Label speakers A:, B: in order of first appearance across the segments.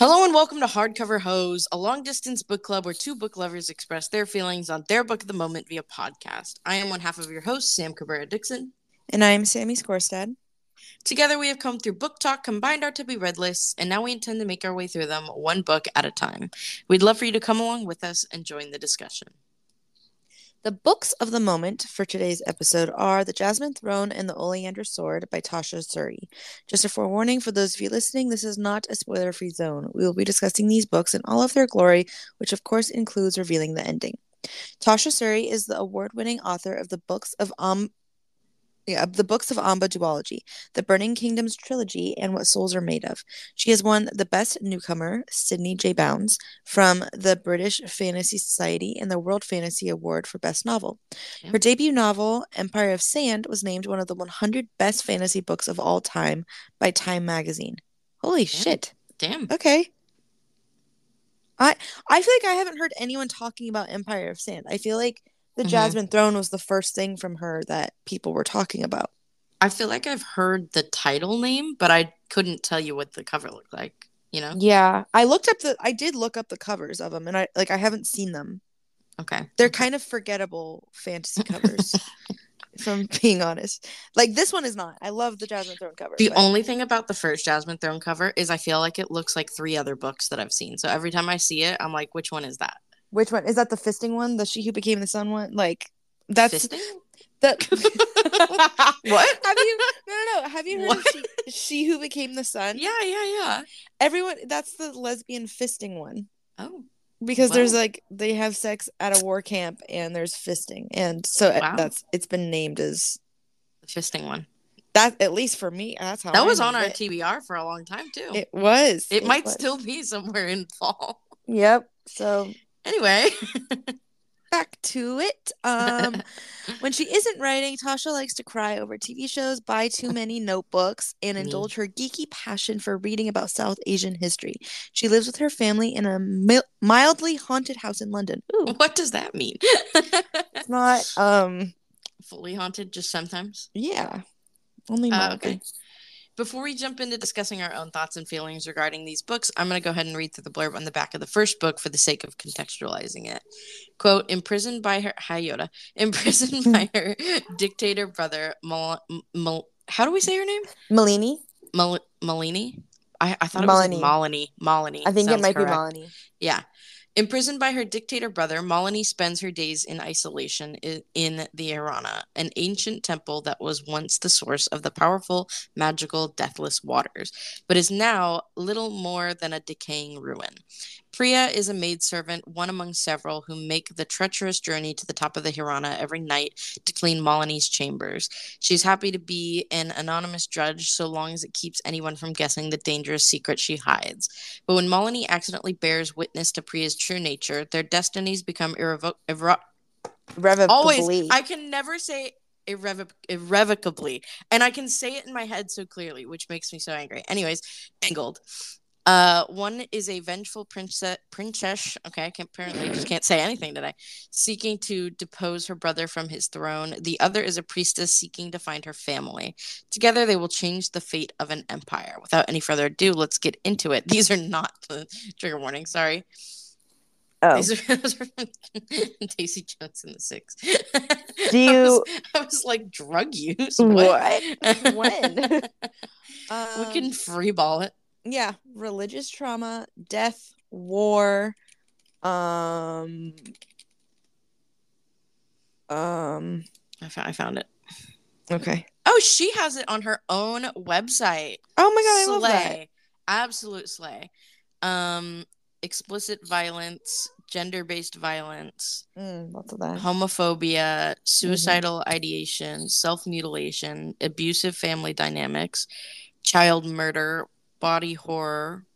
A: Hello and welcome to Hardcover Hoes, a long distance book club where two book lovers express their feelings on their book of the moment via podcast. I am one half of your host, Sam Cabrera Dixon.
B: And I'm Sammy Skorstad.
A: Together, we have come through book talk, combined our to be read lists, and now we intend to make our way through them one book at a time. We'd love for you to come along with us and join the discussion.
B: The books of the moment for today's episode are The Jasmine Throne and The Oleander Sword by Tasha Suri. Just a forewarning for those of you listening, this is not a spoiler free zone. We will be discussing these books in all of their glory, which of course includes revealing the ending. Tasha Suri is the award winning author of the books of um, yeah, the books of Ambha duology, the Burning Kingdoms trilogy, and What Souls Are Made of. She has won the Best Newcomer, Sydney J. Bounds, from the British Fantasy Society and the World Fantasy Award for Best Novel. Yeah. Her debut novel, Empire of Sand, was named one of the 100 best fantasy books of all time by Time magazine. Holy Damn. shit.
A: Damn.
B: Okay. I I feel like I haven't heard anyone talking about Empire of Sand. I feel like the mm-hmm. Jasmine Throne was the first thing from her that people were talking about.
A: I feel like I've heard the title name, but I couldn't tell you what the cover looked like. You know?
B: Yeah, I looked up the. I did look up the covers of them, and I like I haven't seen them.
A: Okay,
B: they're kind of forgettable fantasy covers. from being honest, like this one is not. I love the Jasmine Throne cover.
A: The but... only thing about the first Jasmine Throne cover is I feel like it looks like three other books that I've seen. So every time I see it, I'm like, which one is that?
B: Which one is that? The fisting one, the she who became the sun one. Like that's fisting? that.
A: what
B: have you? No, no, no. Have you heard she, she, who became the sun?
A: Yeah, yeah, yeah.
B: Everyone, that's the lesbian fisting one.
A: Oh,
B: because there's like they have sex at a war camp and there's fisting, and so uh, wow. that's it's been named as
A: the fisting one.
B: That at least for me, that's how
A: that I was on our it. TBR for a long time too.
B: It was.
A: It, it might was. still be somewhere in fall.
B: Yep. So
A: Anyway,
B: back to it. Um, when she isn't writing, Tasha likes to cry over TV shows, buy too many notebooks, and indulge her geeky passion for reading about South Asian history. She lives with her family in a mi- mildly haunted house in London.
A: Ooh. What does that mean?
B: it's not um
A: fully haunted, just sometimes.
B: Yeah, only
A: uh, okay. Before we jump into discussing our own thoughts and feelings regarding these books, I'm going to go ahead and read through the blurb on the back of the first book for the sake of contextualizing it. Quote, imprisoned by her, hi Yoda, imprisoned by her dictator brother, Mal, Mal, how do we say her name?
B: Malini.
A: Mal, Malini? I, I thought it was like Malini. Malini.
B: I think it might correct. be Malini.
A: Yeah. Imprisoned by her dictator brother, Malini spends her days in isolation in the Hirana, an ancient temple that was once the source of the powerful, magical, deathless waters, but is now little more than a decaying ruin. Priya is a maidservant, one among several who make the treacherous journey to the top of the Hirana every night to clean Malini's chambers. She's happy to be an anonymous judge so long as it keeps anyone from guessing the dangerous secret she hides. But when Malini accidentally bears witness to Priya's true nature, their destinies become irrevocable.
B: Irrevocably.
A: Always. I can never say irrevoc- irrevocably. And I can say it in my head so clearly, which makes me so angry. Anyways, angled. Uh, one is a vengeful princess, princess. Okay, I can apparently just can't say anything today. Seeking to depose her brother from his throne. The other is a priestess seeking to find her family. Together, they will change the fate of an empire. Without any further ado, let's get into it. These are not the trigger warning. Sorry.
B: Oh,
A: these are, those are Daisy Jones in the Six.
B: Do you? I
A: was, I was like drug use.
B: What? what? when?
A: um, we can freeball it
B: yeah, religious trauma, death, war, um, um,
A: I found, I found it.
B: Okay.
A: Oh, she has it on her own website.
B: Oh my god, I slay. love that.
A: Absolute slay. Um, explicit violence, gender-based violence,
B: mm, lots of that.
A: Homophobia, suicidal mm-hmm. ideation, self-mutilation, abusive family dynamics, child murder, body horror,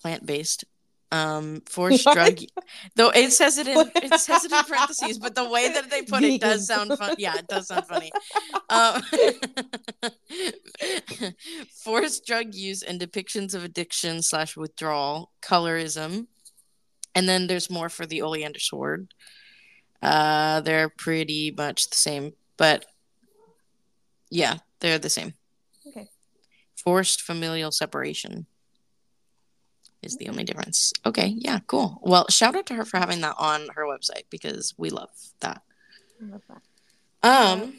A: plant based, um, forced drug. Though it says it in it says it in parentheses, but the way that they put it does sound fun. Yeah, it does sound funny. Um, forced drug use and depictions of addiction slash withdrawal, colorism, and then there's more for the Oleander Sword. Uh, they're pretty much the same, but yeah, they're the same Okay. forced familial separation. is the only difference. Okay, yeah, cool. Well, shout out to her for having that on her website because we love that.
B: I love that.
A: Um,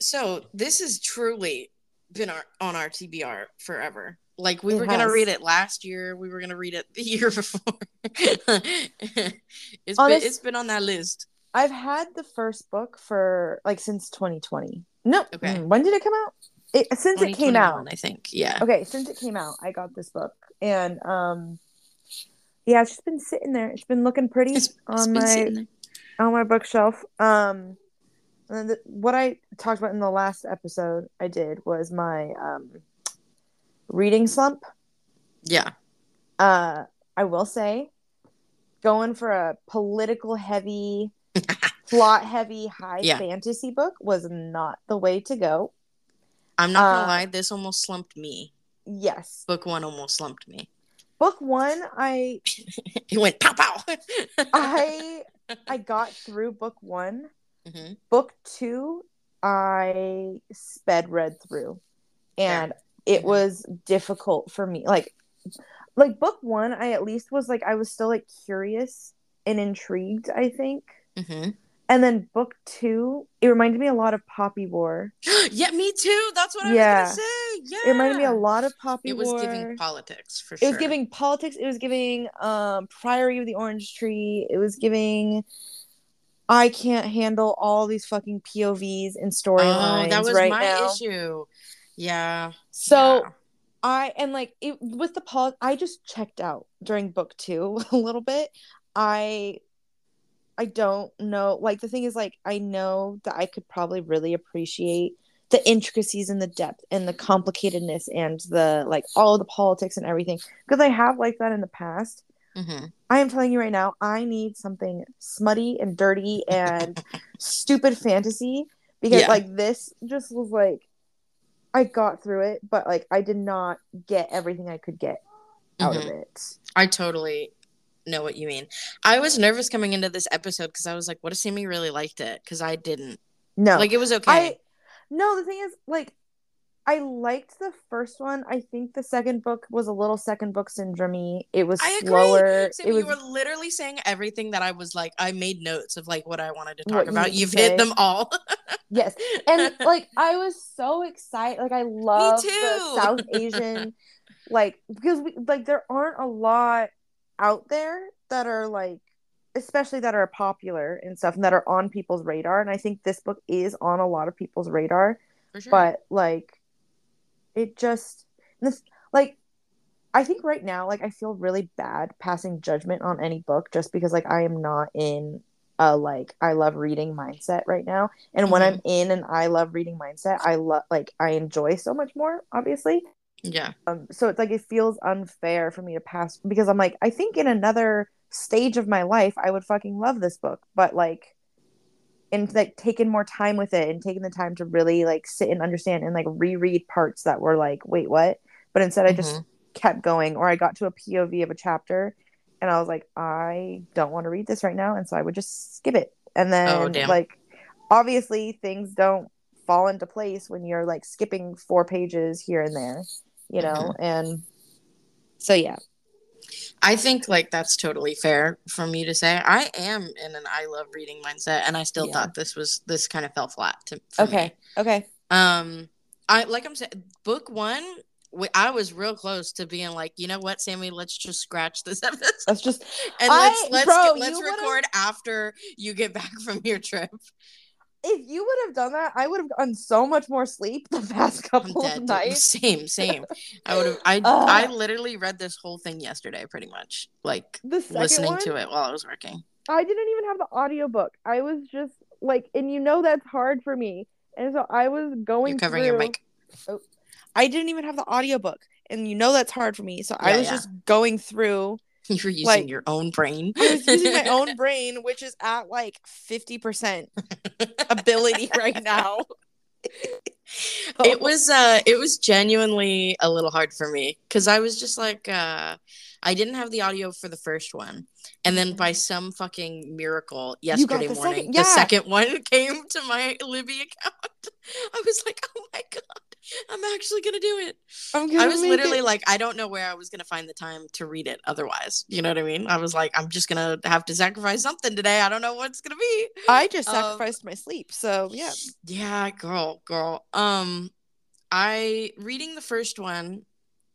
A: so this has truly been our, on our TBR forever. Like we
B: It
A: were gonna read it last year, we were gonna read it the year before. it's
B: Honest-
A: been it's been on that list.
B: I've had the first book for like since 2020. No,
A: Okay.
B: mm, when did it come out? It, since it came out.
A: I think. Yeah.
B: Okay, since it came out, I got this book, and um, yeah, it's just been sitting there. It's been looking pretty
A: It's, it's
B: on my on my bookshelf. Um, and the, what I talked about in the last episode I did was my um reading slump.
A: Yeah.
B: Uh, I will say, going for a political heavy, plot heavy, high
A: Yeah.
B: fantasy book was not the way to go.
A: I'm not gonna
B: Uh,
A: lie, this almost slumped me.
B: Yes,
A: Book one almost slumped me.
B: book one, I
A: It went pow pow.
B: I I got through book one.
A: hmm
B: Book two, I sped read through, and it
A: Mhm.
B: was difficult for me. Like, like book one, I at least was like I was still like curious and intrigued. I think,
A: hmm
B: and then book two, it reminded me a lot of Poppy War.
A: yeah, me too. That's what I
B: Yeah.
A: was gonna say. Yeah.
B: It reminded me a lot of Poppy War.
A: It was
B: War.
A: giving politics for
B: it
A: sure.
B: It was giving politics. It was giving um Priory of the Orange Tree. It was giving. I can't handle all these fucking POVs and storylines
A: Oh, that was
B: right
A: my
B: now.
A: issue. Yeah.
B: So
A: yeah.
B: I and like it with the pol I just checked out during book two a little bit. I I don't know. Like the thing is like I know that I could probably really appreciate the intricacies and the depth and the complicatedness and the like all the politics and everything because I have like that in the past.
A: Mhm.
B: I am telling you right now, I need something smutty and dirty and stupid fantasy because
A: Yeah.
B: like this just was like I got through it, but like I did not get everything I could get out
A: Mhm.
B: of it.
A: I totally know what you mean. I was nervous coming into this episode because I was like, what if Sammy really liked it? Because I didn't.
B: No.
A: Like, it was okay.
B: I no, the thing is like I liked the first one. I think the second book was a little second book syndrome. It was
A: I agree.
B: slower. It was
A: you were literally saying everything that I was like, I made notes of like what I wanted to talk
B: you
A: about.
B: to
A: You've
B: say.
A: hit them all.
B: yes. And like I was so excited. Like I love the. South Asian like because we like there aren't a lot out there that are like especially that are popular and stuff and that are on people's radar and I think this book is on a lot of people's radar
A: For sure.
B: but like it just this like I think right now like I feel really bad passing judgment on any book just because like I am not in a like I love reading mindset right now and when
A: Mhm.
B: I'm in an I love reading mindset I love like I enjoy so much more obviously
A: yeah.
B: um so it's like it feels unfair for me to pass because I'm like I think in another stage of my life I would fucking love this book but like and like taking more time with it and taking the time to really like sit and understand and like reread parts that were like wait what? But instead I just
A: Mm-hmm.
B: kept going or I got to a POV of a chapter and I was like I don't want to read this right now and so I would just skip it. And then
A: Oh,
B: like obviously things don't fall into place when you're like skipping four pages here and there you know?
A: Mm-hmm.
B: and so yeah
A: I think like that's totally fair for me to say. I am in an I love reading mindset, and I still
B: Yeah.
A: thought this was this kind of fell flat to
B: okay
A: me.
B: okay
A: Um, I like I'm saying, book one. I was real close to being like, you know what, Sammy, let's just scratch this episode
B: that's just
A: and
B: I-
A: let's let's
B: bro,
A: get, let's record after you get back from your trip.
B: If you would have done that I would have gotten so much more sleep the past couple of nights
A: Same, same. I would have. I
B: Ugh.
A: Uh, I literally read this whole thing yesterday, pretty much, like listening
B: one,
A: to it while I was working.
B: I didn't even have the audiobook. I was just like, and you know that's hard for me. And so I was going
A: You're covering
B: through.
A: your mic. Oh.
B: I didn't even have the audiobook. And you know that's hard for me. So I was
A: yeah.
B: just going through.
A: You were using
B: Like,
A: your own brain.
B: I was using my own brain, which is at like 50% ability right now.
A: it was uh it was genuinely a little hard for me because i was just like uh i didn't have the audio for the first one and then by some fucking miracle yesterday
B: the
A: morning
B: second-
A: the second one came to my libby account i was like oh my god i'm actually gonna do it.
B: Gonna
A: I was literally
B: it.
A: like, I don't know where I was gonna find the time to read it otherwise. You know what I mean? I was like, I'm just gonna have to sacrifice something today. I don't know what it's gonna be.
B: I just
A: um,
B: sacrificed my sleep. So yeah.
A: Yeah, girl, girl. Um, I reading the first one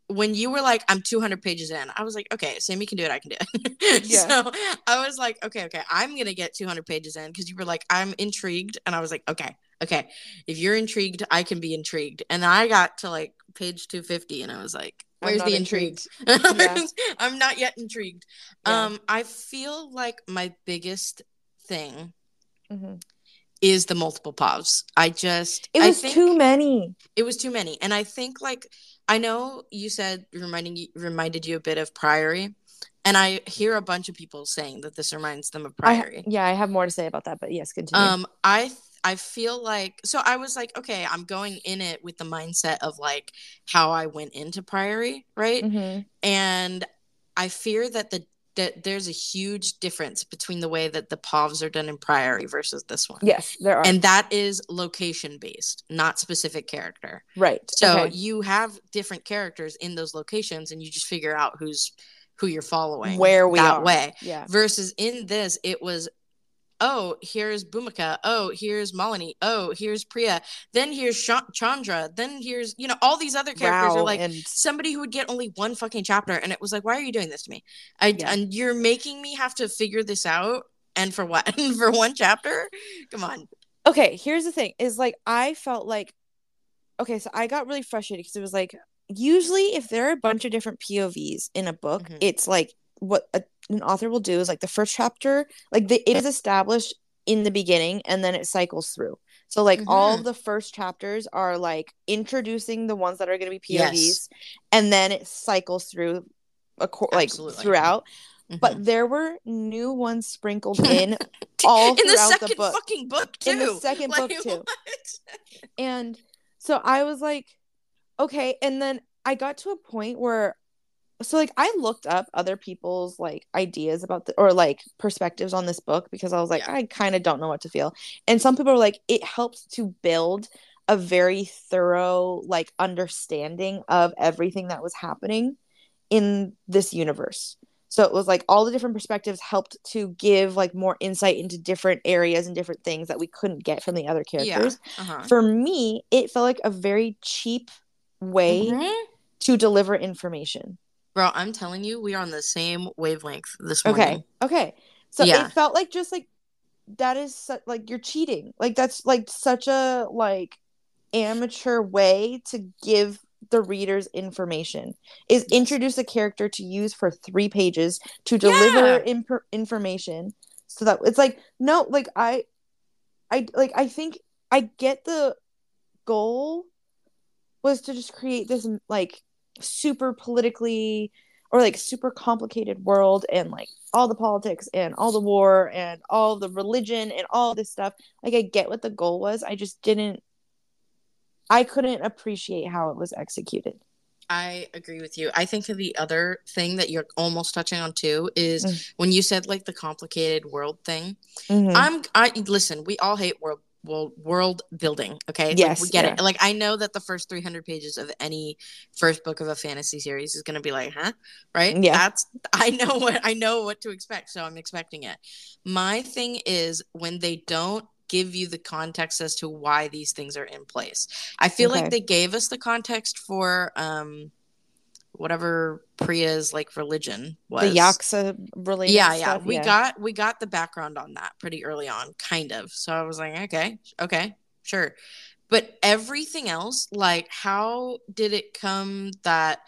A: when you were like, I'm 200 pages in. I was like, okay, Sammy can do it. I can do it.
B: Yeah.
A: So I was like, okay, okay, I'm gonna get 200 pages in because you were like, I'm intrigued, and I was like, okay, okay, if you're intrigued, I can be intrigued. And I got to like page 250, and I was like, where's the intrigue?
B: Yeah.
A: I'm not yet intrigued.
B: Yeah.
A: Um, I feel like my biggest thing
B: Mhm.
A: is the multiple pavs. I just
B: It
A: I
B: was too many.
A: it was too many, and I think like I know you said reminding you reminded you a bit of Priory, and I hear a bunch of people saying that this reminds them of
B: I,
A: Priory.
B: yeah, I have more to say about that, but yes, continue.
A: um, I th- I feel like so I was like okay, I'm going in it with the mindset of like how I went into Priory, right?
B: Mhm.
A: and I fear that the that there's a huge difference between the way that the POVs are done in Priory versus this one.
B: Yes, there are.
A: And that is location based, not specific character.
B: right.
A: So
B: okay.
A: you have different characters in those locations and you just figure out who's who you're following
B: Where we
A: that
B: are.
A: way.
B: yeah.
A: Versus in this, it was oh, here's Bhumika. Oh, here's Malini. Oh, here's Priya. Then here's Sh- Chandra. Then here's, you know, all these other characters are like
B: and
A: somebody who would get only one fucking chapter. And it was like, why are you doing this to me? I,
B: Yeah.
A: And you're making me have to figure this out. And for what? for one chapter? Come on.
B: okay here's the thing is like i felt like okay so i got really frustrated because it was like usually if there are a bunch of different povs in a book
A: Mhm.
B: it's like what a, an author will do is like the first chapter like the, it is established in the beginning and then it cycles through so like all
A: Mhm.
B: of the first chapters are like introducing the ones that are going to be povs
A: Yes.
B: and then it cycles through a co- like throughout
A: Mhm.
B: but there were new ones sprinkled in all
A: in the
B: throughout the
A: second
B: book.
A: fucking book too.
B: In the second book, too. And so I was like, okay. And then I got to a point where, so like I looked up other people's like ideas about the or like perspectives on this book because I was like,
A: Yeah.
B: I kind of don't know what to feel. And some people were like, it helps to build a very thorough like understanding of everything that was happening in this universe. So it was like all the different perspectives helped to give like more insight into different areas and different things that we couldn't get from the other characters
A: Uh-huh.
B: for me, it felt like a very cheap way
A: Mhm.
B: to deliver information.
A: Bro, I'm telling you, we are on the same wavelength this morning.
B: Okay. Okay. So
A: Yeah.
B: it felt like just like that is su- like you're cheating. Like that's like such a like amateur way to give the readers information is introduce a character to use for 3 pages to deliver
A: Yeah.
B: imp- information so that it's like no like I I like I think I get the goal was to just create this like super politically or like super complicated world and like all the politics and all the war and all the religion and all this stuff like i get what the goal was i just didn't i couldn't appreciate how it was executed
A: I agree with you. I think the other thing that you're almost touching on too is
B: Mm.
A: when you said like the complicated world thing.
B: Mhm.
A: I'm I listen, we all hate world world world building, okay? Like,
B: Yes,
A: we get
B: yeah.
A: it. Like I know that the first 300 pages of any first book of a fantasy series is going to be like, "Huh?" Right?
B: Yeah.
A: That's I know what I know what to expect, so I'm expecting it. My thing is when they don't give you the context as to why these things are in place. I feel
B: Okay.
A: like they gave us the context for um whatever Priya's like religion was.
B: the yaksa related
A: Yeah, yeah.
B: stuff,
A: We got we got the background on that pretty early on, kind of. So I was like, okay, okay, sure. But everything else, like how did it come that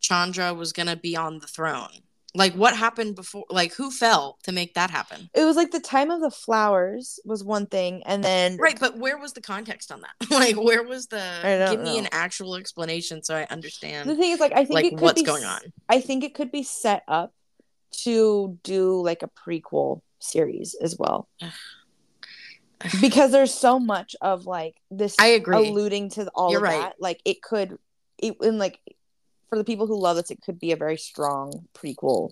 A: Chandra was gonna be on the throne? Like what happened before like who fell to make that happen?
B: it was like the time of the flowers was one thing and then
A: Right, but where was the context on that? like where was the
B: I don't
A: give me an actual explanation so I understand the
B: thing is like i think
A: like
B: it could
A: what's
B: be
A: going on.
B: I think it could be set up to do like a prequel series as well. because there's so much of like this
A: I agree.
B: alluding to all
A: You're
B: of
A: right.
B: that. Like it could it and like for the people who love this, it could be a very strong prequel.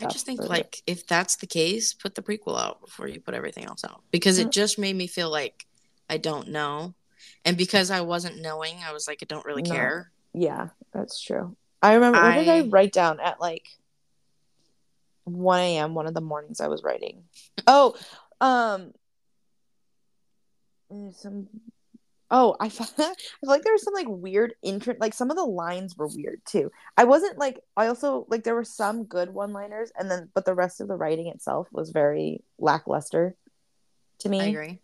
A: I just think
B: for it.
A: like if that's the case, put the prequel out before you put everything else out because it
B: Mm.
A: just made me feel like I don't know. And because I wasn't knowing, I was like, I don't really
B: No.
A: care.
B: Yeah, that's true. I remember. What did I
A: I-
B: write down at like 1 a.m. One of the mornings I was writing. Oh, um, mm, some. Oh, I felt, I feel like there was some like weird intro. Like some of the lines were weird too. I wasn't like. I also like there were some good one-liners, and then but the rest of the writing itself was very lackluster to me.
A: I agree.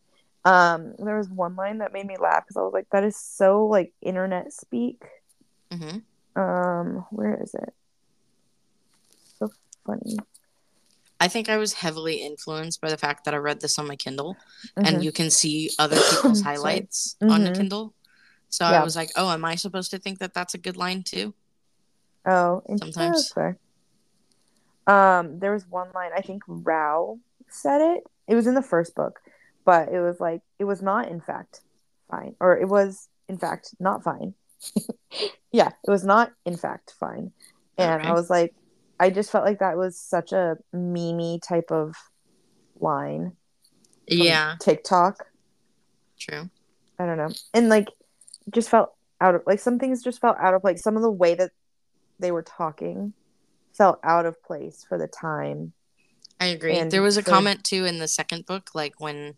B: Um, there was one line that made me laugh because I was like, "That is so like internet speak."
A: hmm
B: Um, where is it? So funny.
A: I think I was heavily influenced by the fact that I read this on my Kindle,
B: Mhm.
A: and you can see other people's highlights on the
B: Mhm.
A: Kindle. So
B: Yeah.
A: I was like, "Oh, am I supposed to think that that's a good line too?"
B: oh.
A: Sometimes.
B: Um, there was one line I think Rao said it. It was in the first book, but it was like it was not in fact fine, or it was in fact not fine. yeah, it was not in fact fine, and
A: Okay.
B: I was like, I just felt like that was such a memey type of line.
A: Yeah,
B: TikTok.
A: true.
B: I don't know. And like just felt out of like some things just felt out of like Some of the way that they were talking felt out of place for the time.
A: I agree.
B: And
A: there was a comment too in the second book, like when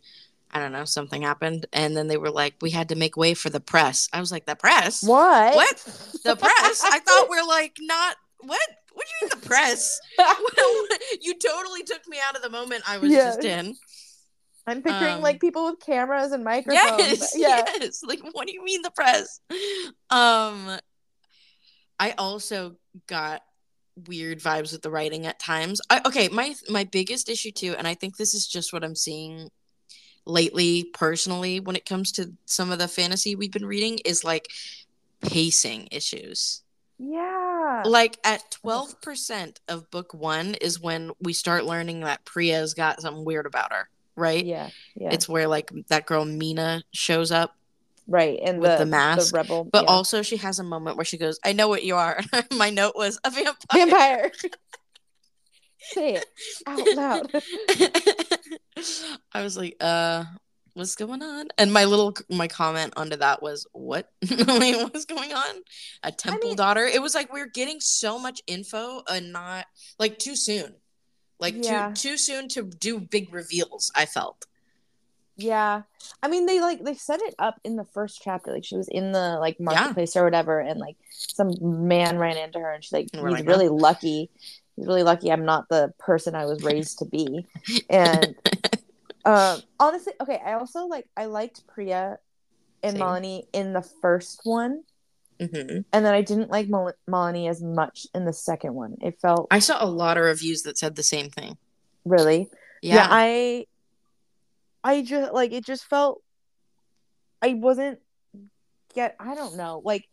A: I don't know something happened, and then they were like, "We had to make way for the press." I was like, "The press?
B: What?
A: What? The press? I thought we're like not what? What do you mean the press? you totally took me out of the moment I was
B: Yeah.
A: just in.
B: I'm picturing
A: Um,
B: like people with cameras and microphones.
A: Yes,
B: yeah.
A: yes. Like, what do you mean the press? Um, I also got weird vibes with the writing at times. I, okay, my my biggest issue too, and I think this is just what I'm seeing lately personally when it comes to some of the fantasy we've been reading is like pacing issues.
B: Yeah.
A: Like at 12% of book 1 is when we start learning that Priya's got something weird about her, right?
B: Yeah. Yeah.
A: It's where like that girl Meena shows up
B: right. And
A: with
B: the,
A: the mask,
B: the rebel.
A: But
B: yeah.
A: also, she has a moment where she goes, "I know what you are." My note was a vampire.
B: vampire. Say it out loud.
A: I was like, "Uh, what's going on?" And my little my comment under that was, "What? What's going on?" A temple
B: mean-
A: daughter. It was like we are getting so much info and not like too soon, like
B: Yeah.
A: too too soon to do big reveals. I felt.
B: Yeah. I mean they like they set it up in the first chapter. Like she was in the like marketplace or whatever and like some man ran into her and she's like,
A: And
B: He's
A: like,
B: really lucky. He's really lucky I'm not the person I was raised to be. And um honestly, okay, I also like I liked Priya and
A: Same.
B: Malini in the first one.
A: Mhm.
B: And then I didn't like Mel- Malini as much in the second one. It felt
A: I saw a lot of reviews that said the same thing.
B: really
A: Yeah,
B: yeah i i just like it just felt i wasn't get i don't know like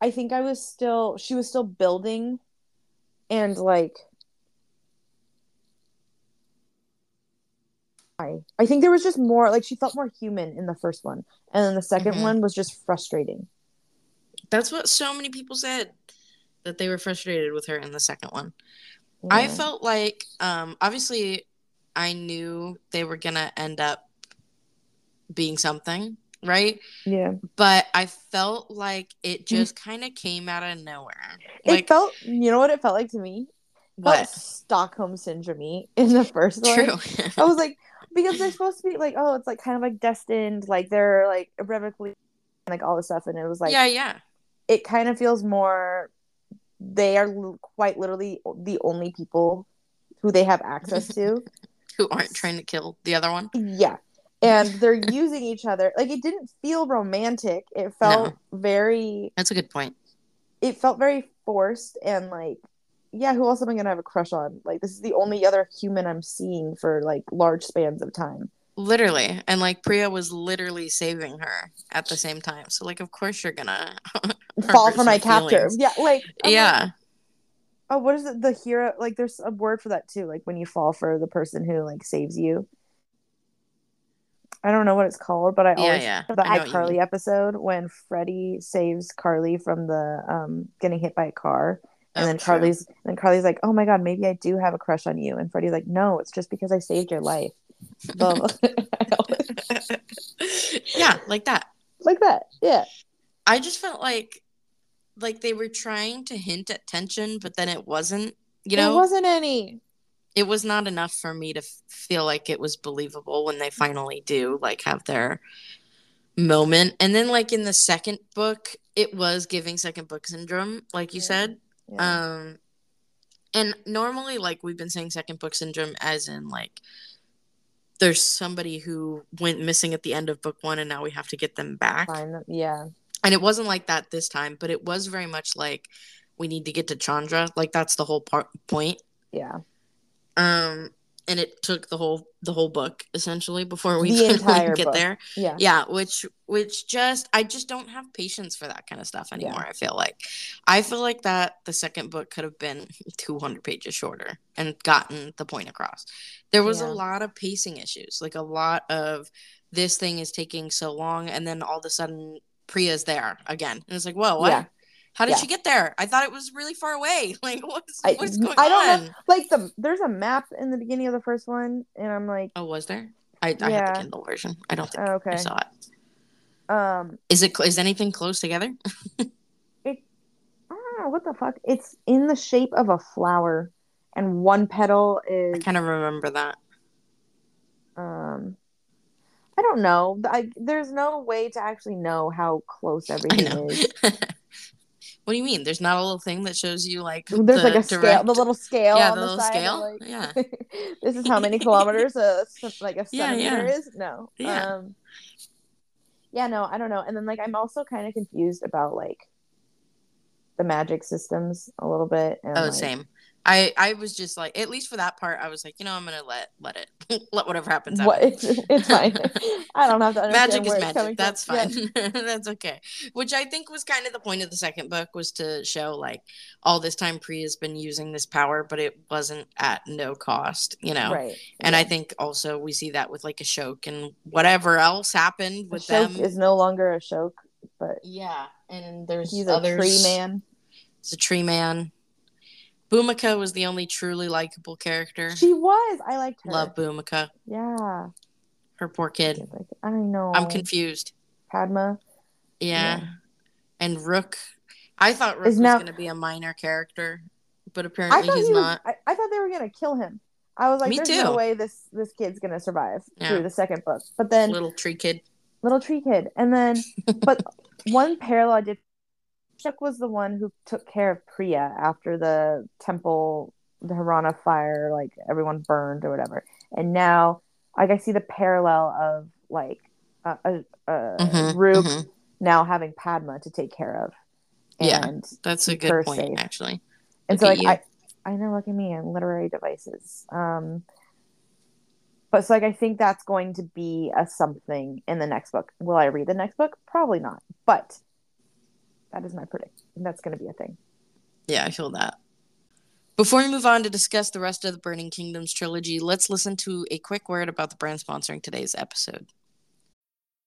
B: i think i was still she was still building and like i i think there was just more like she felt more human in the first one and then the 2nd
A: Mhm.
B: one was just frustrating
A: That's what so many people said that they were frustrated with her in the second one. I felt like um obviously I knew they were going to end up being something, right?
B: yeah
A: But I felt like it just kind of came out of nowhere.
B: it
A: Like
B: felt you know what it felt like to me It
A: what?
B: stockholm syndrome in the first one
A: True.
B: I was like, because they're supposed to be like, oh, it's like kind of like destined, like they're like irrevocably, like all this stuff, and it was like,
A: yeah, yeah.
B: it kind of feels more. They are l- quite literally the only people who they have access to.
A: Who aren't trying to kill the other one?
B: yeah, and they're using each other. Like it didn't feel romantic. It felt very.
A: That's a good point.
B: It felt very forced and like. Yeah, who else am I gonna have a crush on? Like, this is the only other human I'm seeing for like large spans of time.
A: Literally. And like Priya was literally saving her at the same time. So like of course you're going to
B: Fall for my captor. Yeah, like I'm like,
A: Yeah.
B: Oh, what is it? The hero? Like, there's a word for that too. Like when you fall for the person who like saves you. I don't know what it's called, but I
A: Yeah,
B: always
A: yeah.
B: the
A: I know what you
B: iCarly episode when Freddie saves Carly from the um getting hit by a car, and then
A: true.
B: Carly's and Carly's like, "Oh my god, maybe I do have a crush on you," and Freddie's like, "No, it's just because I saved your life." Blah, blah. I always-
A: yeah, like that.
B: like that. Yeah.
A: I just felt like like they were trying to hint at tension, but then it wasn't. You know,
B: It wasn't any.
A: it was not enough for me to feel like it was believable when they finally do like have their moment. And then like in the second book, it was giving second book syndrome, like you
B: Yeah.
A: said.
B: Yeah.
A: Um and normally like we've been saying second book syndrome as in like there's somebody who went missing at the end of book 1 and now we have to get them back.
B: Yeah.
A: And it wasn't like that this time, but it was very much like we need to get to Chandra. Like that's the whole part point.
B: Yeah.
A: Um and it took the whole the whole book essentially before we
B: The
A: finally get
B: book.
A: there.
B: Yeah.
A: Yeah, which which just I just don't have patience for that kind of stuff anymore.
B: Yeah.
A: I feel like I feel like that the second book could have been 200 pages shorter and gotten the point across. There was
B: Yeah.
A: a lot of pacing issues, like a lot of this thing is taking so long and then all of a sudden Priya's there again. And it's like, "Whoa, what?
B: Yeah.
A: How did
B: Yeah.
A: she get there? I thought it was really far away. Like what's
B: I,
A: what's going
B: I don't
A: on?"
B: know. Like the there's a map in the beginning of the first one, and I'm like,
A: Oh, was there? I, I had the Kindle version. I don't think
B: oh,
A: I saw it.
B: Um,
A: Is it is anything close together?
B: I don't know what the fuck. It's in the shape of a flower, and one petal is.
A: I kind of remember that.
B: um. I don't know. I, there's no way to actually know how close
A: I
B: everything
A: know.
B: is.
A: what do you mean? There's not a little thing that shows you like
B: There's
A: the
B: like a scale, the little scale
A: Yeah,
B: on
A: the little scale.
B: like,
A: Yeah.
B: this is how many kilometers a like a
A: Yeah,
B: centimeter
A: yeah.
B: is. No.
A: Yeah.
B: Um. Yeah. No. I don't know. And then like I'm also kind of confused about like the magic systems a little bit. And,
A: Oh,
B: like,
A: same. I I was just like, at least for that part, I was like, you know, I'm gonna let let it let whatever happens happen.
B: What it's it's fine. I don't have to understand
A: magic is
B: it's
A: magic. That's
B: from. Yeah.
A: fine. That's okay. Which I think was kind of the point of the second book was to show like all this time Priya's been using this power, but it wasn't at no cost, you know.
B: Right.
A: And I think also we see that with like Ashok and whatever else happened with
B: Ashok
A: them.
B: is no longer Ashok, but
A: yeah, and there's
B: he's a tree man.
A: He's a tree man. Bhumika was the only truly likable character.
B: She was. I liked her.
A: Love Bhumika.
B: Yeah.
A: Her poor kid.
B: I know.
A: I'm confused.
B: Padma.
A: Yeah.
B: Yeah.
A: And Rook. I thought Rook
B: Is
A: was
B: now-
A: going to be a minor character, but apparently he's
B: he was,
A: not.
B: I, I thought they were gonna kill him. I was like,
A: Me
B: "There's
A: too.
B: no way this this kid's gonna survive
A: Yeah.
B: through the second book." But then
A: Little tree kid.
B: little tree kid, and then but one parallel I did. Ashok was the one who took care of Priya after the temple, the Hirana fire, like everyone burned or whatever. And now, like I see the parallel of like uh, uh, uh,
A: Mhm,
B: Rook
A: mhm.
B: now having Padma to take care of.
A: Yeah.
B: And
A: That's a good point,
B: safe.
A: actually.
B: and
A: Look
B: so like. I, I know look at me and literary devices um but so like i think that's going to be a something in the next book will i read the next book probably not but that is my prediction that's going to be a thing
A: Yeah, I feel that. Before we move on to discuss the rest of the Burning Kingdoms trilogy, let's listen to a quick word about the brand sponsoring today's episode.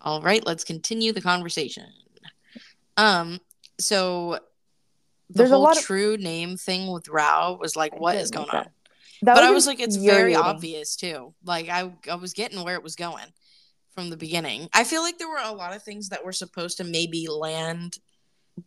A: All right, let's continue the conversation. Um, so the
B: There's a
A: whole
B: lot of-
A: true name thing with Rao was like, what going on?
B: that. That
A: but I was like, it's very obvious too. Like I, I was getting where it was going from the beginning. I feel like there were a lot of things that were supposed to maybe land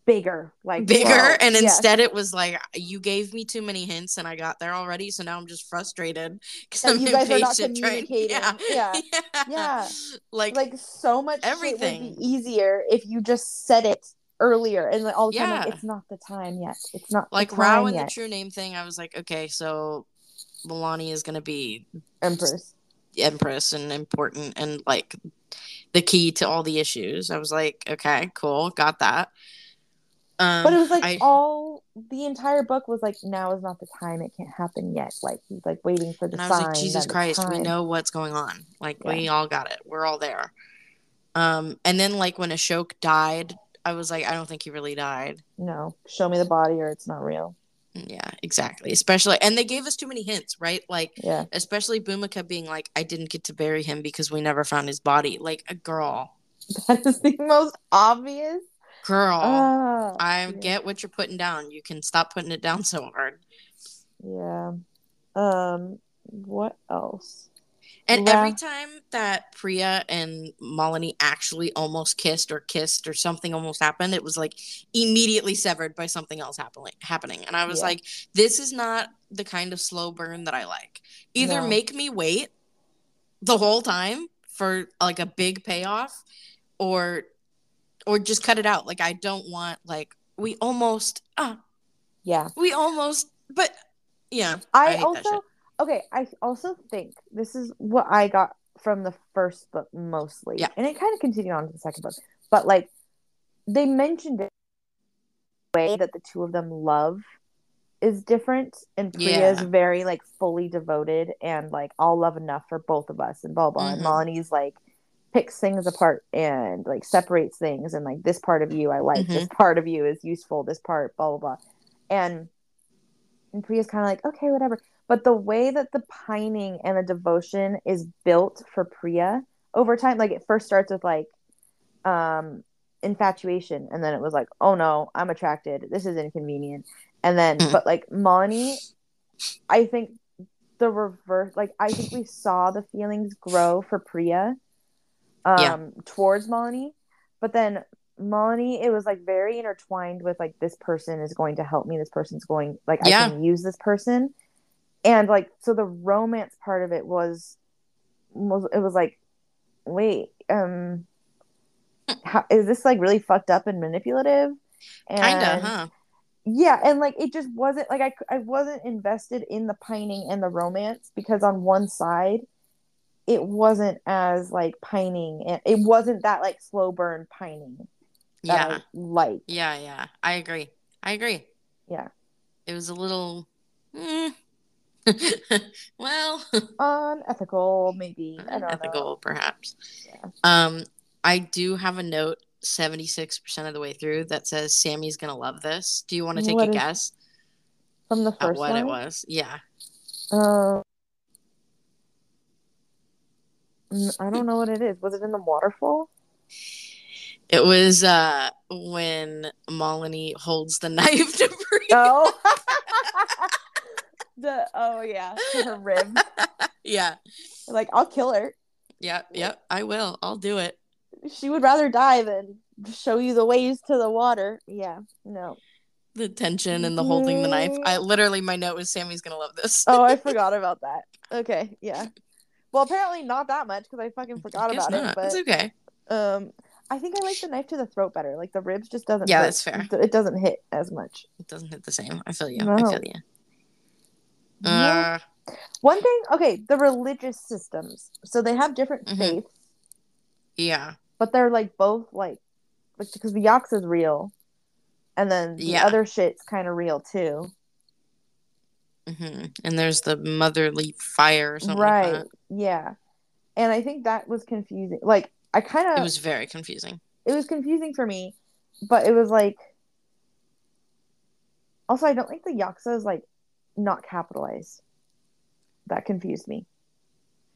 B: bigger like
A: bigger,
B: whoa,
A: and
B: yes.
A: instead it was like you gave me too many hints, and I got there already. So now I'm just frustrated because I'm
B: you guys are not communicating.
A: Yeah,
B: Yeah. Yeah.
A: like,
B: like so much
A: everything.
B: would be easier if you just said it earlier and like all the time like, it's not the time yet it's not
A: like
B: time
A: and the true name thing. I was like, okay, so Malini is gonna be
B: empress
A: empress and important and like the key to all the issues. I was like, okay, cool, got that. Um,
B: but it was like
A: I-
B: all the entire book was like now is not the time it can't happen yet like he's like waiting for the
A: and I was like, Jesus Christ, we know what's going on. Like we all got it. We're all there. Um, and then like when Ashok died, I was like, I don't think he really died.
B: No, show me the body or it's not real.
A: Yeah, exactly. Especially, and they gave us too many hints, right? Like,
B: Yeah.
A: especially Bhumika being like, I didn't get to bury him because we never found his body. Like, a girl,
B: That is the most obvious.
A: Girl.
B: Ah,
A: I
B: yeah.
A: get what you're putting down. You can stop putting it down so hard.
B: Yeah. Um. What else?
A: And
B: Yeah.
A: every time that Priya and Malini actually almost kissed or kissed or something almost happened, it was like immediately severed by something else happening. Happening, and I was
B: Yeah.
A: like, "This is not the kind of slow burn that I like. Either
B: No.
A: make me wait the whole time for like a big payoff, or or just cut it out. Like I don't want like we almost ah
B: Yeah.
A: we almost but yeah
B: I,
A: shit.
B: also okay. I also think this is what I got from the first book mostly.
A: Yeah.
B: And it kind of continued on to the second book, but like they mentioned it the way that the two of them love is different and Priya is very like fully devoted and like I'll love enough for both of us and blah blah
A: Mhm.
B: and Malini's like picks things apart and like separates things and like this part of you I like this
A: Mm-hmm.
B: part of you is useful this part blah blah blah and and Priya's kind of like okay whatever but the way that the pining and the devotion is built for Priya over time like it first starts with like um infatuation and then it was like oh no I'm attracted this is inconvenient and then
A: Mm.
B: but like Malini I think the reverse like I think we saw the feelings grow for Priya um
A: Yeah.
B: towards Malini but then Malini it was like very intertwined with like this person is going to help me this person's going like
A: Yeah.
B: I can use this person and like so the romance part of it was was it was like wait um how, is this like really fucked up and manipulative and
A: Kinda, huh?
B: yeah and like it just wasn't like I, I wasn't invested in the pining and the romance because on one side it wasn't as like pining and it wasn't that like slow burn pining that
A: Yeah.
B: Like
A: Yeah, yeah. I agree. I agree.
B: Yeah.
A: It was a little mm. well,
B: unethical maybe I don't know.
A: unethical perhaps.
B: Yeah.
A: Um I do have a note 76% of the way through that says Sammy's going to love this. Do you want to take
B: What
A: a guess
B: from the first
A: what
B: one
A: it was? Yeah.
B: Uh, mm, I don't know what it is. Was it in the waterfall?
A: It was uh when Molly holds the knife to breathe.
B: Oh. the oh yeah, to her rib.
A: yeah.
B: Like I'll kill her.
A: Yeah, yep, I will. I'll do it.
B: She would rather die than show you the ways to the water. Yeah, no.
A: The tension and the holding the knife. I literally my note was Sammy's gonna love this.
B: Oh, I forgot about that. Okay, yeah. Well, apparently not that much because I fucking forgot
A: Guess
B: about
A: not.
B: it.
A: It's okay.
B: um, I think I like the knife to the throat better. Like the ribs just doesn't.
A: Yeah,
B: hit-
A: that's fair.
B: It doesn't hit as much.
A: It doesn't hit the same. I feel you. I feel you.
B: Yeah.
A: Uh,
B: One thing, okay, the religious systems. So they have different
A: Mhm.
B: faiths,
A: yeah.
B: but they're like both like, like because the Yaksa is real, and then the
A: Yeah.
B: other shit's kind of real too.
A: Hmm And there's the motherly fire or something
B: right?
A: like
B: Yeah, and I think that was confusing. Like I kind of.
A: It was very confusing.
B: it was confusing for me, but it was like. Also, I don't like the Yaksa is like not capitalized. That confused me.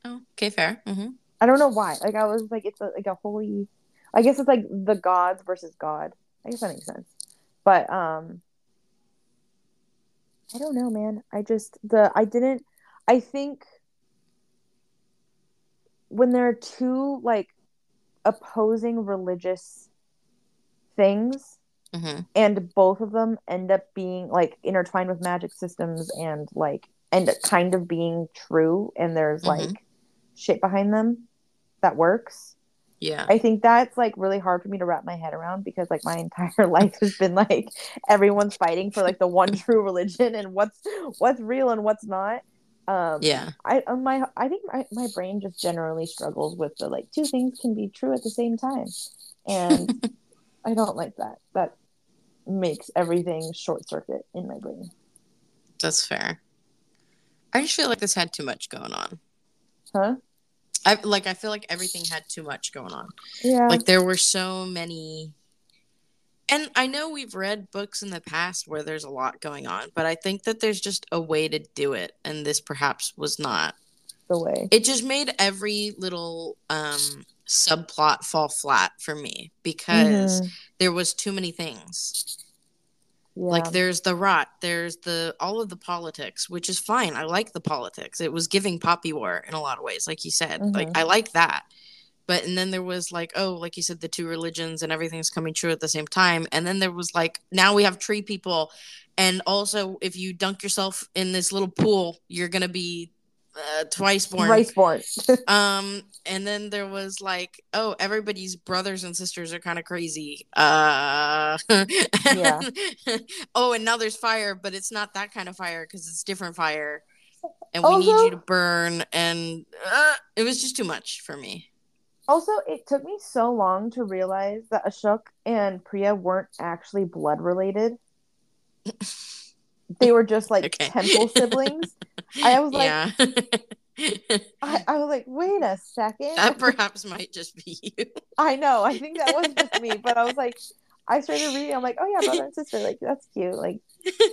A: Oh, okay, fair. Mm-hmm.
B: I don't know why. Like I was like it's a, like a holy. I guess it's like the gods versus God. I guess that makes sense. But um, I don't know, man. I just the I didn't. I think when there are two like opposing religious things
A: hmm
B: and both of them end up being like intertwined with magic systems and like end up kind of being true and there's
A: Mhm.
B: like shit behind them that works
A: Yeah.
B: i think that's like really hard for me to wrap my head around because like my entire life has been like everyone's fighting for like the one true religion and what's what's real and what's not um
A: Yeah.
B: i uh, my i think my, my brain just generally struggles with the like two things can be true at the same time and i don't like that that makes everything short circuit in my brain
A: That's fair. I just feel like this had too much going on.
B: huh
A: I like I feel like everything had too much going on.
B: Yeah.
A: Like there were so many and I know we've read books in the past where there's a lot going on, but I think that there's just a way to do it and this perhaps was not.
B: the way.
A: It just made every little um subplot fall flat for me because
B: Mhm.
A: there was too many things.
B: Yeah.
A: Like there's the rot, there's the all of the politics, which is fine. I like the politics. It was giving poppy war in a lot of ways, like you said. Like
B: Mhm.
A: I like that. But and then there was like, oh, like you said, the two religions and everything's coming true at the same time. And then there was like, now we have tree people, and also if you dunk yourself in this little pool, you're gonna be uh, twice born.
B: Twice born.
A: Um, and then there was like, oh, everybody's brothers and sisters are kind of crazy. Uh,
B: Yeah.
A: oh, and now there's fire, but it's not that kind of fire because it's different fire, and we need you to burn. And uh, it was just too much for me.
B: also, it took me so long to realize that Ashok and Priya weren't actually blood related. They were just like
A: Okay.
B: temple siblings. I was like, I, I was like, wait a second.
A: that perhaps might just be you.
B: I know. I think that was just me, but I was like, I started reading. I'm like, oh yeah, brother and sister. Like that's cute. Like,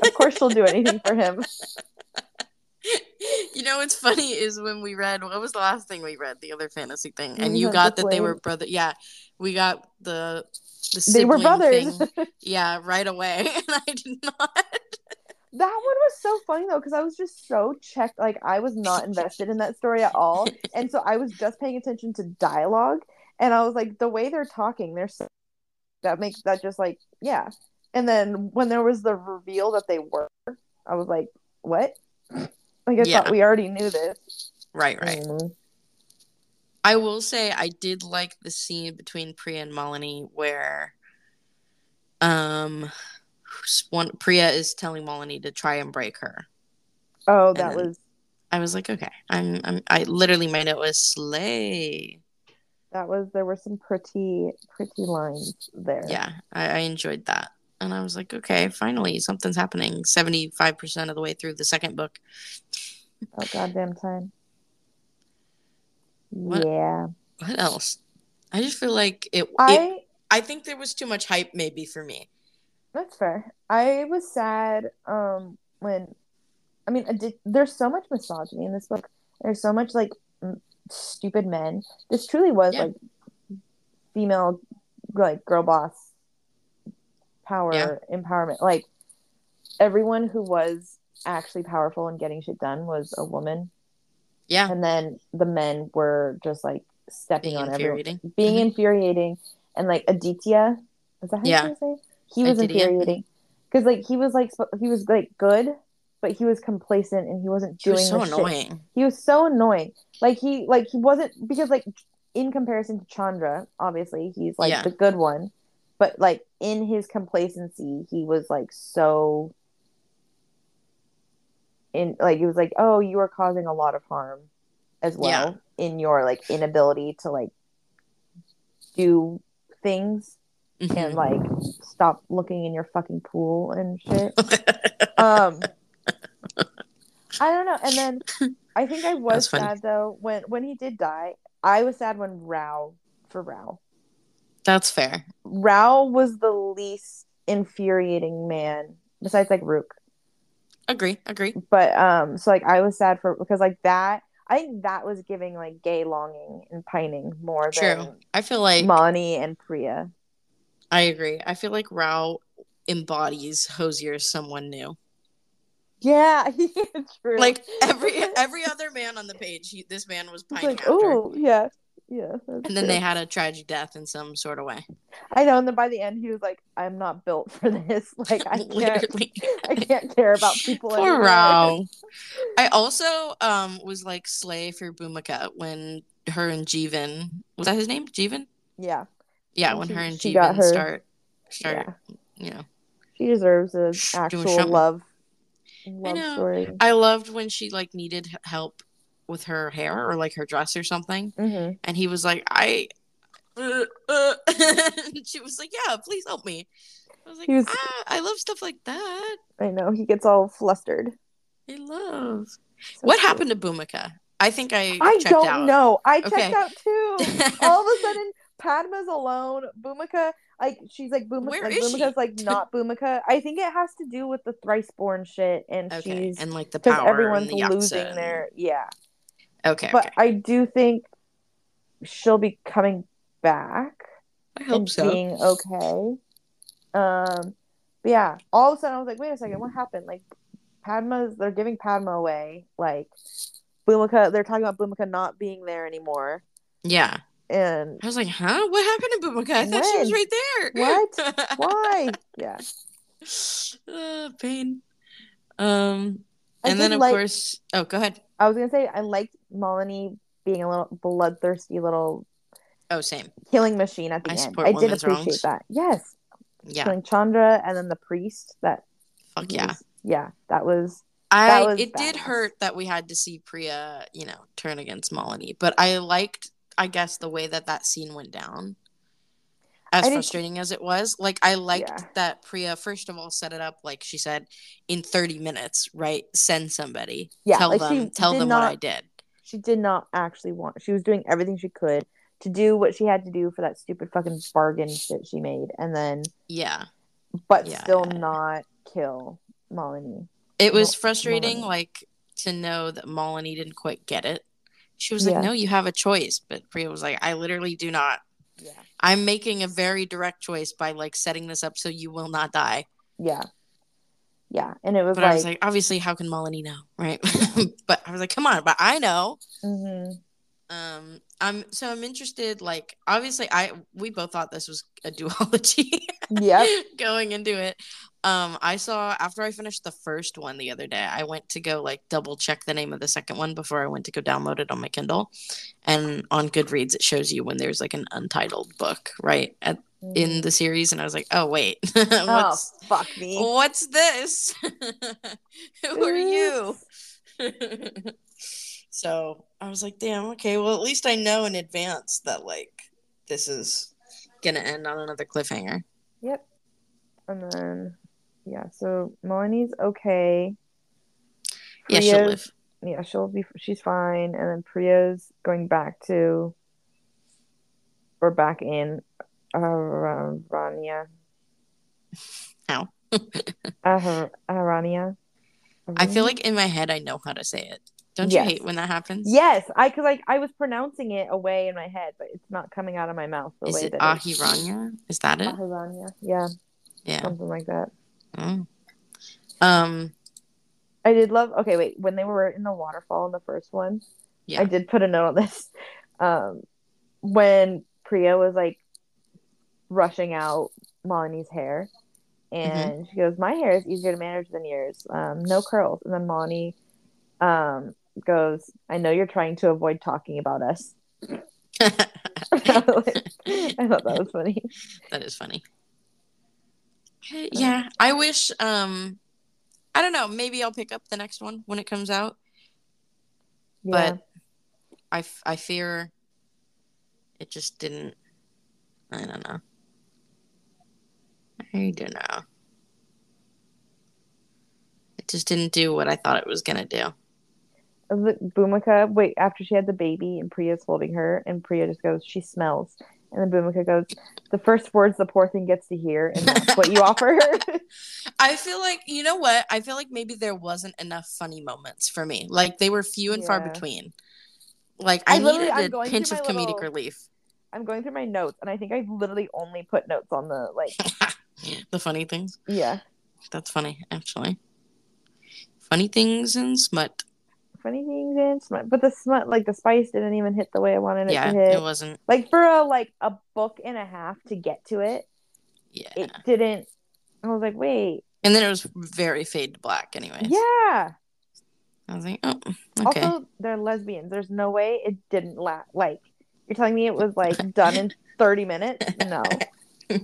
B: of course she'll do anything for him.
A: you know what's funny is when we read what was the last thing we read the other fantasy thing and you got that they were brother yeah we got the the
B: They were brothers.
A: thing, yeah right away and i did not
B: That one was so funny though, because I was just so checked. Like I was not invested in that story at all, and so I was just paying attention to dialogue, and I was like, the way they're talking, they're so that makes that just like yeah. And then when there was the reveal that they were, I was like, what? Like I
A: Yeah.
B: thought we already knew this.
A: right right
B: Mhm.
A: i will say i did like the scene between priya and malini where um one priya is telling malini to try and break her.
B: Oh, that was
A: i was like okay i'm, I'm i literally my note was slay.
B: That was there were some pretty pretty lines there.
A: yeah I, I enjoyed that. And i was like okay finally something's happening 75% of the way through the second book.
B: Oh goddamn time.
A: What-
B: Yeah.
A: what else? I just feel like it, it
B: I
A: i think there was too much hype maybe for me
B: That's fair. I was sad um when I mean, did, there's so much misogyny in this book. There's so much like m- stupid men. This truly was
A: Yeah.
B: like female like girl boss power
A: Yeah.
B: empowerment. Like everyone who was actually powerful and getting shit done was a woman,
A: yeah
B: and then the men were just like stepping
A: being
B: on everyone
A: infuriating
B: being
A: Mhm.
B: infuriating and like Aditya is that how
A: Yeah.
B: you say he was infuriating. Because like he was like he was like good but he was complacent and he wasn't doing He
A: was so
B: the shit.
A: annoying.
B: He was so annoying. Like he like he wasn't because like in comparison to Chandra obviously he's like
A: Yeah.
B: the good one but like in his complacency he was like so in like it was like oh you are causing a lot of harm as well in your like inability to like do things
A: Mhm.
B: and like stop looking in your fucking pool and shit. um I don't know. And then I think I was
A: funny.
B: sad though when when he did die. I was sad when Rao for Rao.
A: that's fair
B: Rao was the least infuriating man besides like Rukh.
A: agree agree
B: But um so like I was sad for because like that I think that was giving like gay longing and pining more
A: true i feel like
B: than Mani and Priya.
A: I agree i feel like rao embodies Hozier as someone new
B: Yeah, true.
A: like every every other man on the page he, this man was pining
B: like,
A: after
B: oh yeah, yeah.
A: and then
B: true.
A: they had a tragic death in some sort of way
B: I know, and then by the end, he was like, "I'm not built for this. Like, I can't, I can't care about people."
A: Poor
B: anymore."
A: Rao. I also um was like slay for Bhumika when her and Jeevan was that his name? Jeevan?
B: Yeah,
A: Yeah,
B: When she-
A: her and
B: she got her-
A: start start
B: yeah.
A: you know.
B: She deserves an actual love, love
A: know.
B: story.
A: I loved when she like needed help with her hair or like her dress or something,
B: hmm
A: and he was like, "I," uh, uh. she was like, "Yeah, please help me." I was like,
B: He was-
A: ah, "I love stuff like that.
B: I know he gets all flustered.
A: I love."
B: So
A: what
B: cute.
A: happened to Bhumika? I think I
B: I
A: checked
B: don't
A: out.
B: know. I checked out too. All of a sudden, Padma's alone. Bhumika, like she's like Bhumika.
A: Where
B: like,
A: is she?
B: Bhumika's like not Bhumika. I think it has to do with the thrice born shit, and
A: Okay,
B: she's
A: and like the
B: because
A: power
B: everyone's
A: and the
B: losing
A: and-
B: their yeah.
A: Okay,
B: But
A: okay.
B: I do think she'll be coming back
A: I
B: and being okay. Um, but yeah, all of a sudden I was like, wait a second, what happened? Like, Padma's they're giving Padma away. Like, Bhumika, they're talking about Bhumika not being there anymore,
A: Yeah,
B: and
A: I was like, huh? What happened to Bhumika? I thought she was right there.
B: What? why? Yeah,
A: uh, pain. Um,
B: I
A: and then of
B: like-
A: course, oh, go ahead.
B: I was gonna say I liked Malini being a little bloodthirsty little
A: Oh, same.
B: killing machine at the
A: I
B: end. I did appreciate
A: wrongs.
B: that. Yes,
A: Yeah,
B: killing Chandra and then the priest. That
A: fuck yeah.
B: was- yeah, that was
A: I
B: was
A: it did hurt that we had to see Priya, you know, turn against Malini, but I liked, I guess, the way that that scene went down. As frustrating as it was, like I liked
B: Yeah.
A: that Priya first of all set it up like she said in 30 minutes, right? Send somebody,
B: Yeah,
A: tell
B: like,
A: them, tell them what I did.
B: she did not actually want. She was doing everything she could to do what she had to do for that stupid fucking bargain shit she made, and then
A: Yeah,
B: but
A: Yeah,
B: still
A: yeah,
B: not kill Malini.
A: it was
B: Mal-
A: frustrating,
B: Malini.
A: like to know that Malini didn't quite get it. She was
B: Yeah.
A: like, "No, you have a choice," but Priya was like, "I literally do not."
B: Yeah,
A: I'm making a very direct choice by like setting this up so you will not die.
B: yeah, yeah, and it was
A: But
B: like,
A: I was like, obviously, how can Malini know, right? but I was like, come on, but I know.
B: mhm.
A: Um, I'm so I'm interested. Like, obviously, I we both thought this was a duology
B: yeah.
A: going into it. Um, I saw after I finished the first one the other day, I went to go like double check the name of the second one before I went to go download it on my Kindle. And on Goodreads, it shows you when there's like an untitled book, right, at, in
B: mhm.
A: the series. And I was like, oh wait,
B: oh fuck me.
A: What's this? Who are you? so I was like, damn, okay, well, at least I know in advance that, like, this is going to end on another cliffhanger.
B: Yep, and then yeah, so Malini's okay.
A: Yeah, she'll live.
B: yeah, she'll be she's fine. And then Priya's going back to or back in uh, Arania.
A: How?
B: Uh, Arania.
A: I feel like in my head, I know how to say it. Don't
B: Yes.
A: you hate when that happens?
B: yes, I could like I was pronouncing it away in my head, but it's not coming out of my mouth the
A: Is
B: way
A: it
B: that
A: Ahiranya? Is that it?
B: Ahirania. Yeah,
A: Yeah.
B: something like that.
A: Oh. Um.
B: I did love. Okay, wait. When they were in the waterfall in the first one,
A: Yeah.
B: I did put a note on this. Um, when Priya was like rushing out Malini's hair, and she goes, "My hair is easier to manage than yours. Um, no curls." And then Malini um, goes, "I know you're trying to avoid talking about us." I thought that was funny.
A: that is funny. Yeah, I wish. Um, I don't know. Maybe I'll pick up the next one when it comes out.
B: Yeah.
A: But I, f- I fear it just didn't. I don't know. I don't know. It just didn't do what I thought it was gonna do.
B: Look, Bhumika, wait, after she had the baby and Priya's holding her, and Priya just goes, she smells. And then Bhumika goes, the first words the poor thing gets to hear, and that's what you offer her.
A: I feel like you know what? I feel like maybe there wasn't enough funny moments for me. Like they were few and far between. Like
B: I
A: I, needed a pinch of comedic
B: little-
A: relief.
B: I'm going through my notes, and I think I literally only put notes on the, like,
A: the funny things.
B: yeah,
A: That's funny, actually. Funny things and smut.
B: Funny things and smut. But the smut, like, the spice didn't even hit the way I wanted it
A: Yeah,
B: to hit.
A: it wasn't.
B: Like, for a, like, a book and a half to get to it,
A: Yeah.
B: it didn't. I was like, wait,
A: And then it was very fade to black, anyway.
B: yeah.
A: I was like, oh, okay.
B: Also, they're lesbians. There's no way it didn't last. Like, you're telling me it was like done in 30 minutes? No.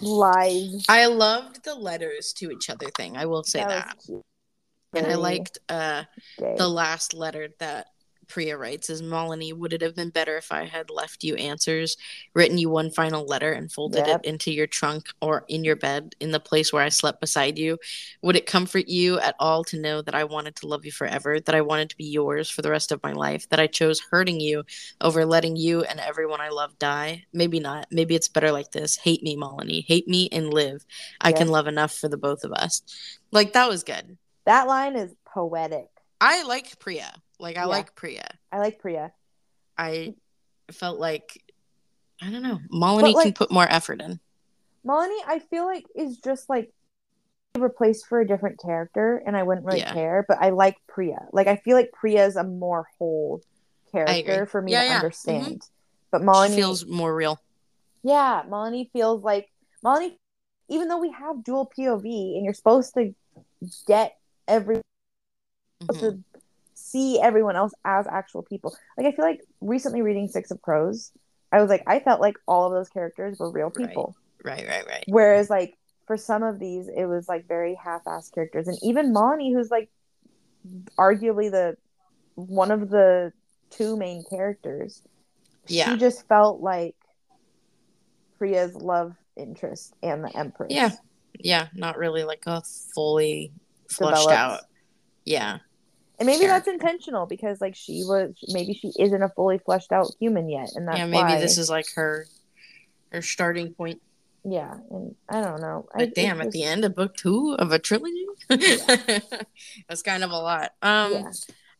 B: Lies.
A: I loved the letters to each other thing. I will say that.
B: cute.
A: And I liked uh the last letter that Priya writes is Malini, would it have been better if I had left you answers, written you one final letter, and folded
B: Yep.
A: it into your trunk or in your bed in the place where I slept beside you? Would it comfort you at all to know that I wanted to love you forever, that I wanted to be yours for the rest of my life, that I chose hurting you over letting you and everyone I love die? Maybe not. Maybe it's better like this. Hate me, Malini. Hate me and live. I can love enough for the both of us. Like, that was good.
B: That line is poetic.
A: I like Priya. Like, I
B: Yeah.
A: like Priya.
B: I like Priya.
A: I mm. felt like I don't know. Malini can put more effort in.
B: Malini, I feel like is just like replaced for a different character, and I wouldn't really
A: Yeah.
B: care. But I like Priya. Like I feel like Priya is a more whole character for me
A: Yeah,
B: to understand. Mm-hmm. But
A: She
B: Malini
A: feels more real.
B: Yeah, Malini feels like Malini, even though we have dual POV and you're supposed to get every
A: Mhm.
B: to see everyone else as actual people. Like I feel like recently reading Six of Crows, I was like I felt like all of those characters were real people.
A: Right, right, right.
B: Whereas like for some of these it was like very half-assed characters and even Malini who's like arguably the one of the two main characters.
A: Yeah.
B: She just felt like Priya's love interest and the Empress.
A: Yeah. Yeah, not really like a fully flushed out. Yeah.
B: And maybe that's intentional because like she was maybe she isn't a fully fleshed out human yet and that's
A: yeah, maybe
B: why
A: this is like her her starting point.
B: yeah and I don't know.
A: But
B: it
A: damn, at
B: just-
A: the end of book two of a trilogy? That's kind of a lot. Um
B: yeah.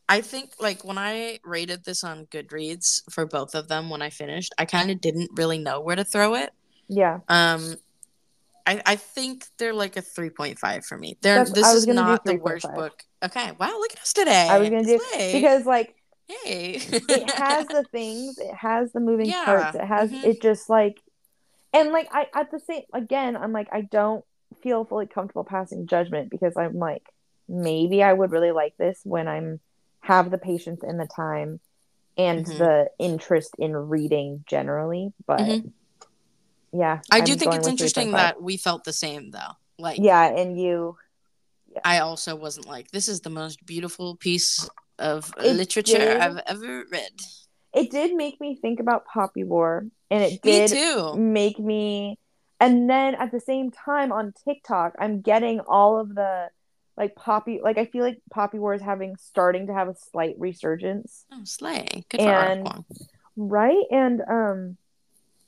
A: I think like when I rated this on Goodreads for both of them when I finished, I kind of didn't really know where to throw it.
B: Yeah.
A: Um, I I think they're like a three point five for me. They're
B: That's-
A: this is not the worst
B: 3.5.
A: book. Okay, wow, look at us today.
B: I was gonna do
A: Slay.
B: because like
A: hey,
B: it has the things, it has the moving
A: Yeah,
B: parts, it has
A: mhm.
B: it just like and like I at the same again, I'm like I don't feel fully comfortable passing judgment because I'm like maybe I would really like this when I'm have the patience and the time and
A: Mhm.
B: the interest in reading generally. But
A: Mhm.
B: Yeah.
A: I do
B: I'm
A: think it's interesting that we felt the same though. Like,
B: Yeah, and you
A: I also wasn't like this is the most beautiful piece of
B: It
A: literature
B: did.
A: I've ever read.
B: it did make me think about Poppy War and it
A: Me
B: did
A: too.
B: make me and then at the same time on TikTok I'm getting all of the like Poppy like I feel like Poppy War is having starting to have a slight resurgence
A: Oh, slay! Good for
B: And- right and um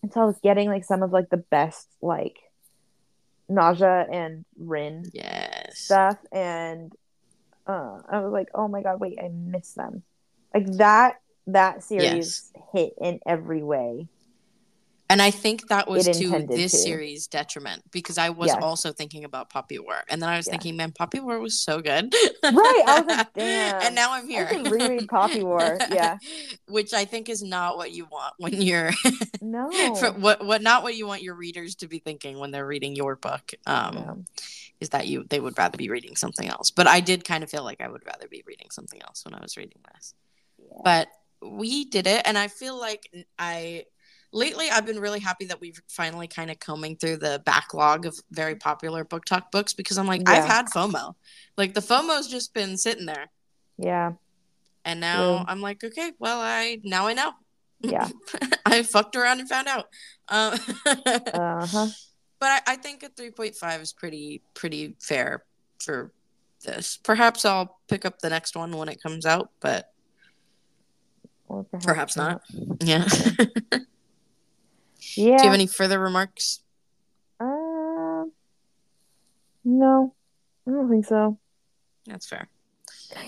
B: and so I was getting like some of like the best like Nezha and Rin
A: Yes.
B: stuff and uh I was like oh my god wait I missed them. Like that that series hit in every way
A: And I think that was to this
B: to.
A: series' detriment because I was
B: Yes.
A: also thinking about Poppy War, and then I was
B: Yeah.
A: thinking, man, Poppy War was so good.
B: Right, I was like, damn,
A: and now I'm
B: I
A: here.
B: should reread Poppy War, yeah.
A: which I think is not what you want when you're
B: no
A: for, what what not what you want your readers to be thinking when they're reading your book. Um,
B: No.
A: is that you they would rather be reading something else. But I did kind of feel like I would rather be reading something else when I was reading this.
B: Yeah.
A: But we did it, and I feel like I lately I've been really happy that we've finally kind of combing through the backlog of very popular BookTok books because I'm like I've had FOMO, like the FOMO's just been sitting there,
B: yeah
A: and now
B: True.
A: I'm like, okay, well I now I know.
B: Yeah.
A: I fucked around and found out. Um,
B: uh-huh
A: but I, I think a 3.5 is pretty pretty fair for this. Perhaps I'll pick up the next one when it comes out, but
B: or perhaps,
A: perhaps not. Yeah.
B: yeah
A: Do you have any further remarks?
B: um no I don't think so
A: That's fair.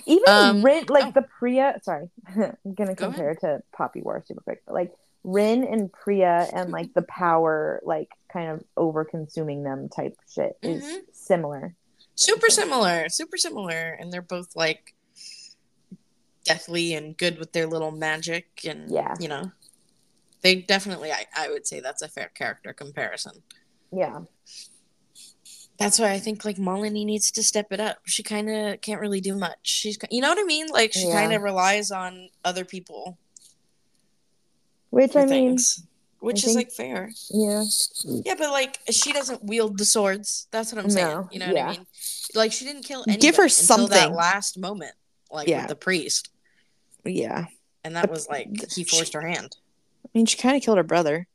B: even
A: Um,
B: Rin like
A: oh.
B: the Priya sorry I'm gonna
A: Go
B: compare to Poppy War super quick but like Rin and Priya and like the power like kind of over consuming them type shit is
A: Mhm.
B: similar
A: Super similar, super similar, and they're both like deathly and good with their little magic, and
B: Yeah.
A: you know, they definitely. I, I would say that's a fair character comparison.
B: yeah
A: That's why I think like Molly needs to step it up. She kind of can't really do much. She's, you know what I mean? Like she
B: Yeah.
A: kind of relies on other people
B: which I mean
A: things, which
B: I
A: is
B: think-
A: like fair.
B: yeah
A: Yeah, but like she doesn't wield the swords. That's what I'm saying.
B: No,
A: You know what. I mean? Like she didn't kill
B: Give her
A: until that
B: something.
A: last moment, like
B: Yeah.
A: with the priest.
B: yeah
A: and that was like he forced her hand.
B: I mean, she kind of killed her brother.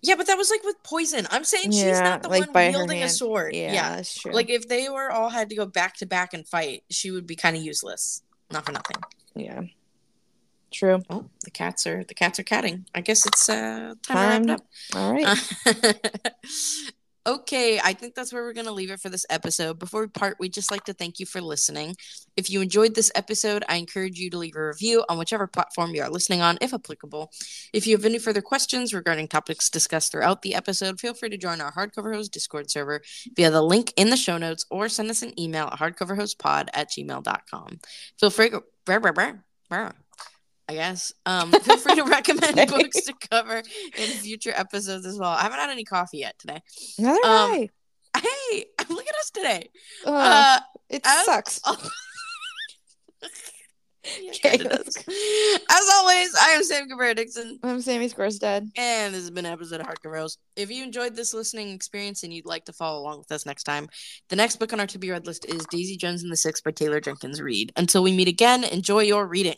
A: Yeah, but that was like with poison. I'm saying she's not the
B: like
A: one wielding a sword.
B: Yeah,
A: Yeah.
B: that's true.
A: Like if they were all had to go back to back and fight, she would be kind of useless. Not for nothing.
B: yeah, true.
A: Oh, the cats are the cats are catting. I guess it's uh
B: Time.
A: time, to wrap up.
B: All right.
A: okay, I think that's where we're going to leave it for this episode. Before we part, we'd just like to thank you for listening. If you enjoyed this episode, I encourage you to leave a review on whichever platform you are listening on, if applicable. If you have any further questions regarding topics discussed throughout the episode, feel free to join our Hardcover Hoes Discord server via the link in the show notes or send us an email at hardcoverhoespod at gmail.com. Feel free brr. I guess. Um, feel free to recommend
B: Okay.
A: books to cover in future episodes as well. I haven't had any coffee yet today.
B: Neither
A: um,
B: way.
A: Hey, look at us today.
B: Uh,
A: Uh,
B: it
A: as-
B: sucks.
A: yeah,
B: Okay,
A: kinda
B: let's
A: does. As always, I am Sam Cabrera Dixon,
B: I'm Sammy Square's dead.
A: and this has been an episode of Hardcover Hoes. If you enjoyed this listening experience and you'd like to follow along with us next time, the next book on our to be read list is Daisy Jones and the Six by Taylor Jenkins Reid. Until we meet again, enjoy your reading.